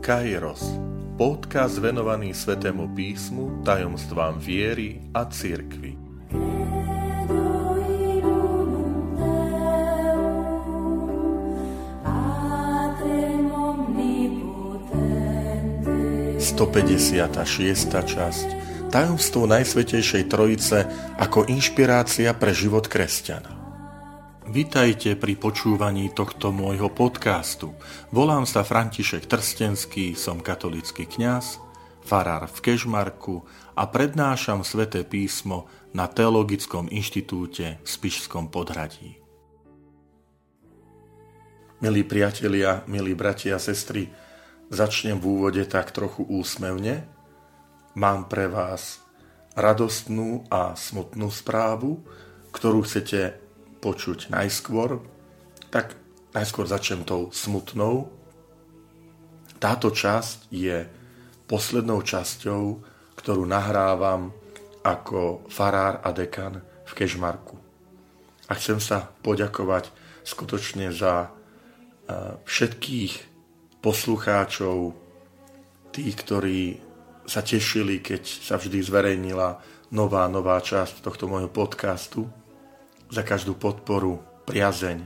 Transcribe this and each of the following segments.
Kairos, podcast venovaný Svetému písmu, tajomstvám viery a cirkvi. šiesta časť Tajomstvo Najsvetejšej Trojice ako inšpirácia pre život kresťana. Vitajte pri počúvaní tohto môjho podcastu. Volám sa František Trstenský, som katolický kňaz, farár v Kežmarku a prednášam sväté písmo na Teologickom inštitúte v Spišskom podhradí. Milí priatelia, milí bratia a sestry, začnem v úvode tak trochu úsmevne. Mám pre vás radostnú a smutnú správu, ktorú chcete počuť najskôr, tak najskôr začnem tou smutnou. Táto časť je poslednou časťou, ktorú nahrávam ako farár a dekan v Kežmarku. A chcem sa poďakovať skutočne za e, všetkých poslucháčov, tých, ktorí sa tešili, keď sa vždy zverejnila nová, nová časť tohto môjho podcastu za každú podporu, priazeň,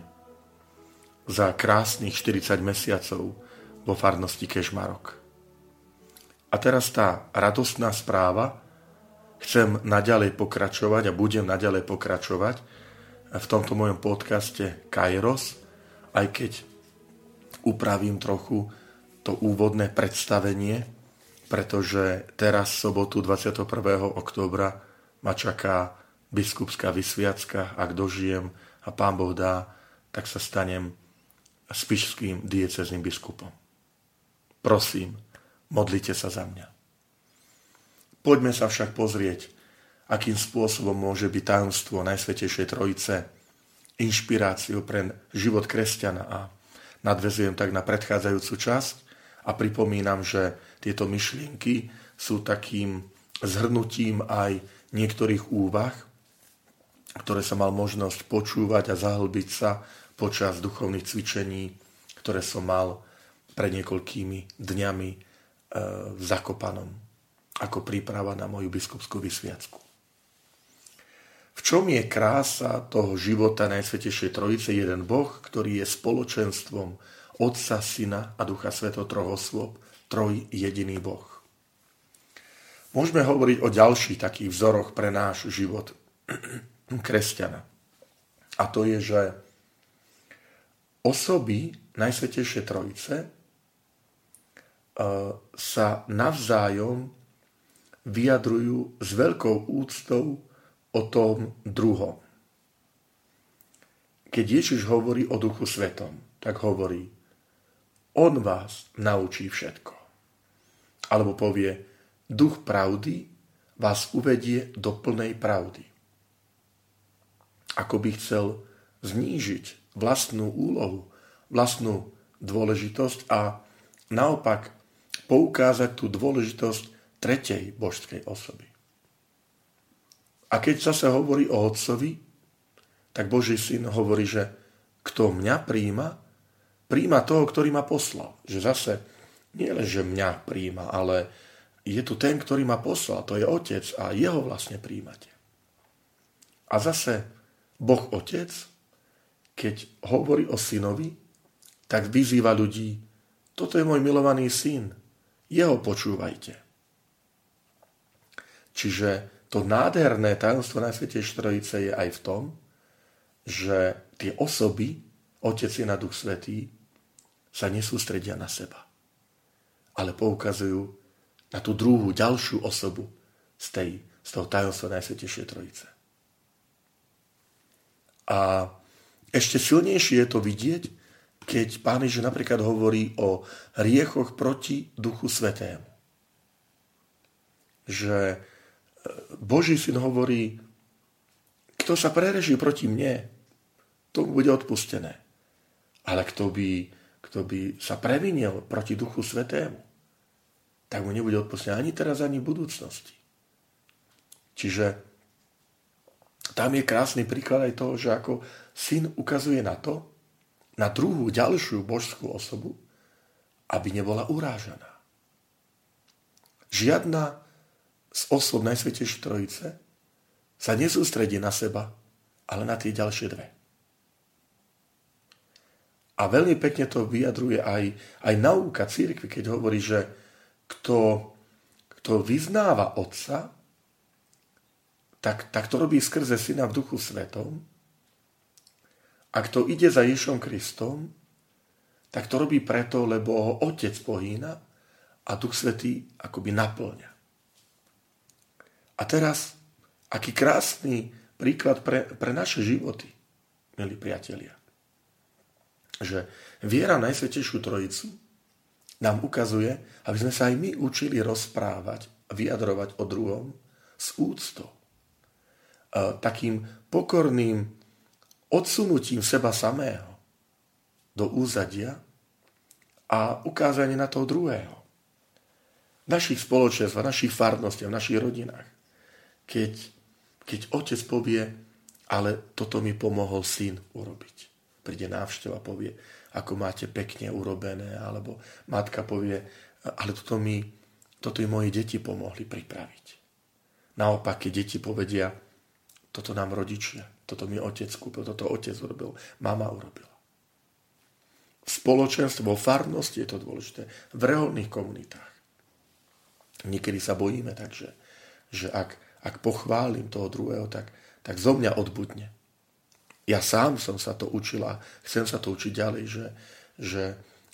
za krásnych 40 mesiacov vo farnosti Kežmarok. A teraz tá radostná správa, chcem naďalej pokračovať a budem naďalej pokračovať v tomto mojom podcaste Kairos, aj keď upravím trochu to úvodné predstavenie, pretože teraz sobotu 21. oktobra ma čaká biskupská vysviacka, ak dožijem a pán Boh dá, tak sa stanem spišským diecezným biskupom. Prosím, modlite sa za mňa. Poďme sa však pozrieť, akým spôsobom môže byť tajomstvo Najsvetejšej Trojice inšpiráciou pre život kresťana a nadvezujem tak na predchádzajúcu časť a pripomínam, že tieto myšlienky sú takým zhrnutím aj niektorých úvah, ktoré som mal možnosť počúvať a zahlbiť sa počas duchovných cvičení, ktoré som mal pred niekoľkými dňami e, v Zakopanom ako príprava na moju biskupskú vysviacku. V čom je krása toho života Najsvetejšej Trojice? Jeden Boh, ktorý je spoločenstvom Otca, Syna a Ducha Sveto trohosôb, troj jediný Boh. Môžeme hovoriť o ďalších takých vzoroch pre náš život kresťana. A to je, že osoby Najsvetejšie Trojice e, sa navzájom vyjadrujú s veľkou úctou o tom druhom. Keď Ježiš hovorí o Duchu Svetom, tak hovorí, on vás naučí všetko. Alebo povie, duch pravdy vás uvedie do plnej pravdy ako by chcel znížiť vlastnú úlohu, vlastnú dôležitosť a naopak poukázať tú dôležitosť tretej božskej osoby. A keď zase hovorí o Otcovi, tak Boží syn hovorí, že kto mňa príjma, príjma toho, ktorý ma poslal. Že zase nie len, že mňa príjma, ale je tu ten, ktorý ma poslal, to je Otec a jeho vlastne príjmate. A zase Boh Otec, keď hovorí o synovi, tak vyzýva ľudí, toto je môj milovaný syn, jeho počúvajte. Čiže to nádherné tajomstvo Najsvetejšej Trojice je aj v tom, že tie osoby, Otec na Duch Svetý, sa nesústredia na seba, ale poukazujú na tú druhú, ďalšiu osobu z, tej, z toho tajomstva Najsvetejšej Trojice. A ešte silnejšie je to vidieť, keď pán Ježiš napríklad hovorí o riechoch proti Duchu Svetému. Že e, Boží syn hovorí, kto sa prereží proti mne, tomu bude odpustené. Ale kto by, kto by sa previnil proti Duchu Svetému, tak mu nebude odpustené ani teraz, ani v budúcnosti. Čiže tam je krásny príklad aj toho, že ako syn ukazuje na to, na druhú, ďalšiu božskú osobu aby nebola urážaná. Žiadna z osôb Najsvetejšej Trojice sa nesústredí na seba, ale na tie ďalšie dve. A veľmi pekne to vyjadruje aj, aj nauka církvy, keď hovorí, že kto, kto vyznáva Otca, tak, tak to robí skrze Syna v Duchu Svetom. A kto ide za Ježom Kristom, tak to robí preto, lebo ho Otec pohýna a Duch Svetý akoby naplňa. A teraz, aký krásny príklad pre, pre naše životy, milí priatelia že viera Najsvetejšiu Trojicu nám ukazuje, aby sme sa aj my učili rozprávať, vyjadrovať o druhom s úctou. Takým pokorným odsunutím seba samého do úzadia a ukázanie na toho druhého. V našich spoločenstvách, v našich farnostiach, v našich rodinách. Keď, keď otec povie, ale toto mi pomohol syn urobiť príde návšteva, povie, ako máte pekne urobené, alebo matka povie, ale toto mi, toto mi moji deti pomohli pripraviť. Naopak, keď deti povedia, toto nám rodičia, toto mi otec kúpil, toto otec urobil, mama urobila. V spoločenstve, vo farnosti je to dôležité, v reholných komunitách. Niekedy sa bojíme takže, že ak, ak pochválim toho druhého, tak, tak zo mňa odbudne ja sám som sa to učila, chcem sa to učiť ďalej, že, že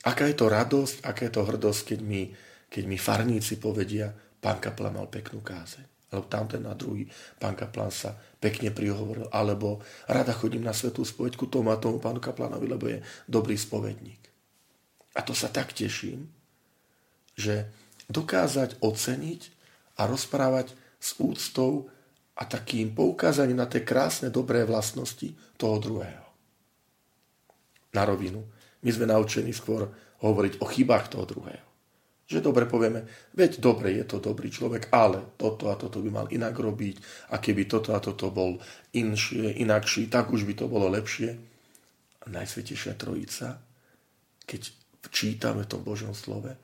aká je to radosť, aká je to hrdosť, keď mi, keď mi farníci povedia, pán kaplan mal peknú kázeň. Alebo tamten na druhý, pán kaplan sa pekne prihovoril. Alebo rada chodím na svetú spovedku tomu a tomu pánu kaplanovi, lebo je dobrý spovedník. A to sa tak teším, že dokázať oceniť a rozprávať s úctou a takým poukázaním na tie krásne, dobré vlastnosti toho druhého. Na rovinu. My sme naučení skôr hovoriť o chybách toho druhého. Že dobre povieme, veď dobre, je to dobrý človek, ale toto a toto by mal inak robiť a keby toto a toto bol inšie, inakší, tak už by to bolo lepšie. A Najsvetejšia Trojica, keď čítame v tom Božom slove,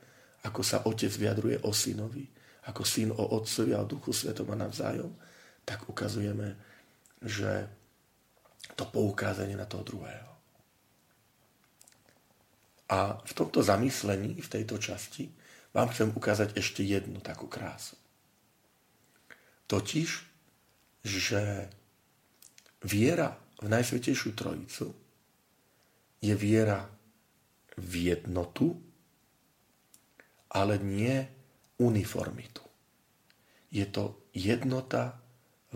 ako sa otec vyjadruje o synovi, ako syn o otcovi a o duchu svetom a navzájom, tak ukazujeme, že to poukázanie na toho druhého. A v tomto zamyslení, v tejto časti, vám chcem ukázať ešte jednu takú krásu. Totiž, že viera v Najsvetejšiu Trojicu je viera v jednotu, ale nie uniformitu. Je to jednota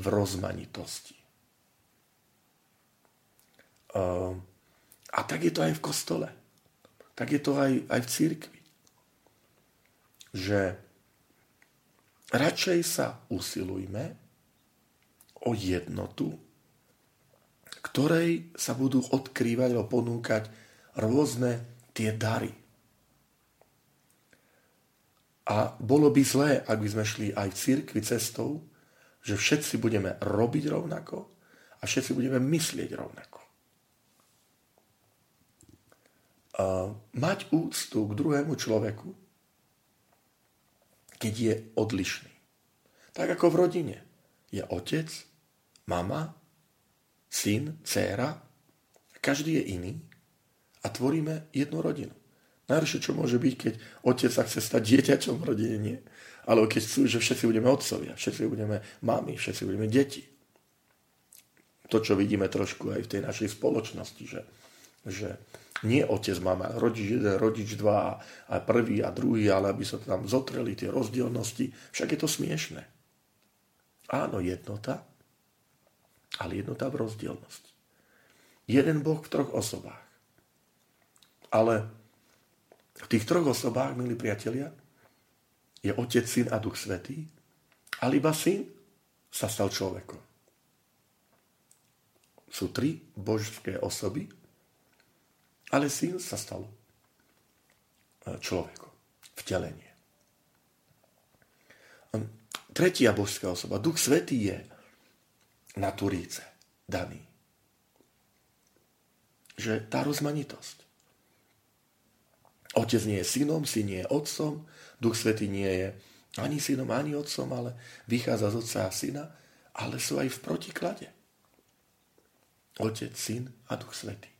v rozmanitosti. Ehm, a tak je to aj v kostole. Tak je to aj, aj v církvi. Že radšej sa usilujme o jednotu, ktorej sa budú odkrývať alebo ponúkať rôzne tie dary. A bolo by zlé, ak by sme šli aj v církvi cestou, že všetci budeme robiť rovnako a všetci budeme myslieť rovnako. Mať úctu k druhému človeku, keď je odlišný. Tak ako v rodine. Je otec, mama, syn, dcéra, každý je iný a tvoríme jednu rodinu. Najhoršie, čo môže byť, keď otec sa chce stať dieťačom v rodine, nie. Ale keď chcú, že všetci budeme otcovia, všetci budeme mami, všetci budeme deti. To, čo vidíme trošku aj v tej našej spoločnosti, že, že nie otec, mama, rodič jeden, rodič dva a prvý a druhý, ale aby sa tam zotreli tie rozdielnosti. Však je to smiešne. Áno, jednota, ale jednota v rozdielnosti. Jeden Boh v troch osobách. Ale v tých troch osobách, milí priatelia, je Otec, Syn a Duch Svetý, ale iba Syn sa stal človekom. Sú tri božské osoby, ale Syn sa stal e, človekom. Vtelenie. Tretia božská osoba, Duch Svetý je na Turíce daný. Že tá rozmanitosť. Otec nie je synom, syn nie je otcom, Duch Svetý nie je ani synom, ani otcom, ale vychádza z otca a syna, ale sú aj v protiklade. Otec, syn a Duch Svetý.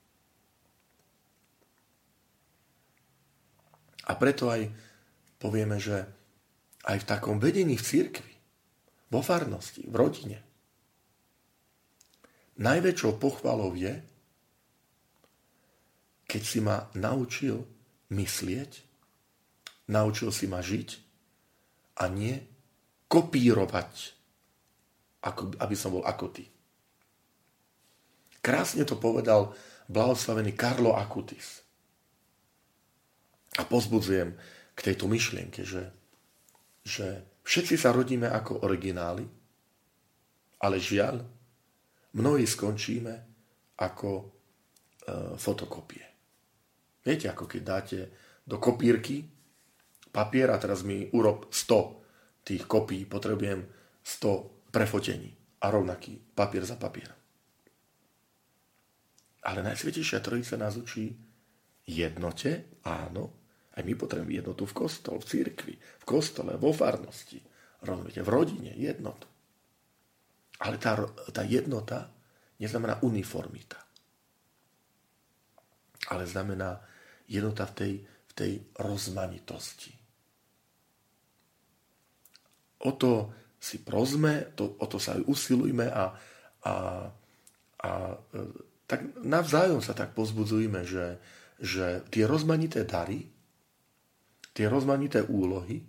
A preto aj povieme, že aj v takom vedení v církvi, vo farnosti, v rodine, najväčšou pochvalou je, keď si ma naučil myslieť, naučil si ma žiť a nie kopírovať, ako, aby som bol ako ty. Krásne to povedal blahoslavený Karlo Akutis. A pozbudzujem k tejto myšlienke, že, že všetci sa rodíme ako origináli, ale žiaľ, mnohí skončíme ako e, fotokopie. Viete, ako keď dáte do kopírky papier a teraz mi urob 100 tých kopí, potrebujem 100 prefotení a rovnaký papier za papier. Ale Najsvetejšia Trojica nás učí jednote, áno, aj my potrebujeme jednotu v kostole, v církvi, v kostole, vo farnosti, rozumiete, v rodine, jednotu. Ale tá, tá jednota neznamená uniformita. Ale znamená jednota v tej, v tej rozmanitosti. O to si prosme, to, o to sa aj usilujme a, a, a e, tak navzájom sa tak pozbudzujme, že, že tie rozmanité dary, tie rozmanité úlohy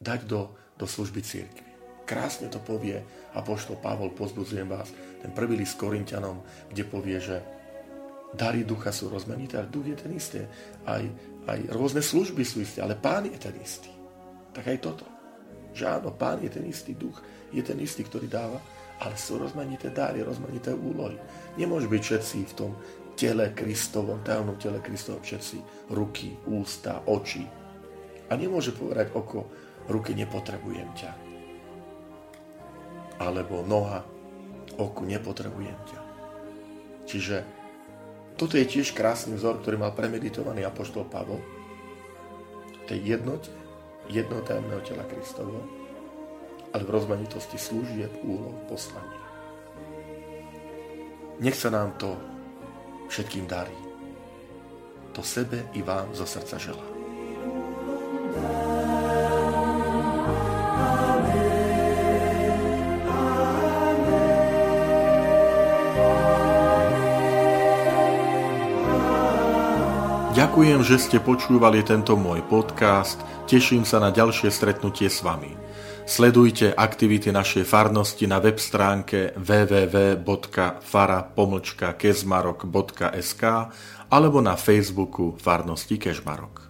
dať do, do služby církvy. Krásne to povie Apoštol Pavol, pozbudzujem vás, ten prvý list Korintianom, kde povie, že dary ducha sú rozmanité, ale duch je ten istý. Aj, aj rôzne služby sú isté, ale pán je ten istý. Tak aj toto. Že áno, pán je ten istý duch, je ten istý, ktorý dáva, ale sú rozmanité dary, rozmanité úlohy. Nemôže byť všetci v tom tele Kristovom, tajomnom tele Kristovom všetci ruky, ústa, oči. A nemôže povedať oko, ruky nepotrebujem ťa. Alebo noha, oku nepotrebujem ťa. Čiže toto je tiež krásny vzor, ktorý mal premeditovaný apoštol Pavol. Tej jednote, jednotajomného tela Kristovo, ale v rozmanitosti služieb, úloh, poslaní. Nech sa nám to všetkým darí. To sebe i vám zo srdca želám. Ďakujem, že ste počúvali tento môj podcast. Teším sa na ďalšie stretnutie s vami. Sledujte aktivity našej farnosti na web stránke www.fara.kezmarok.sk alebo na Facebooku Farnosti Kežmarok.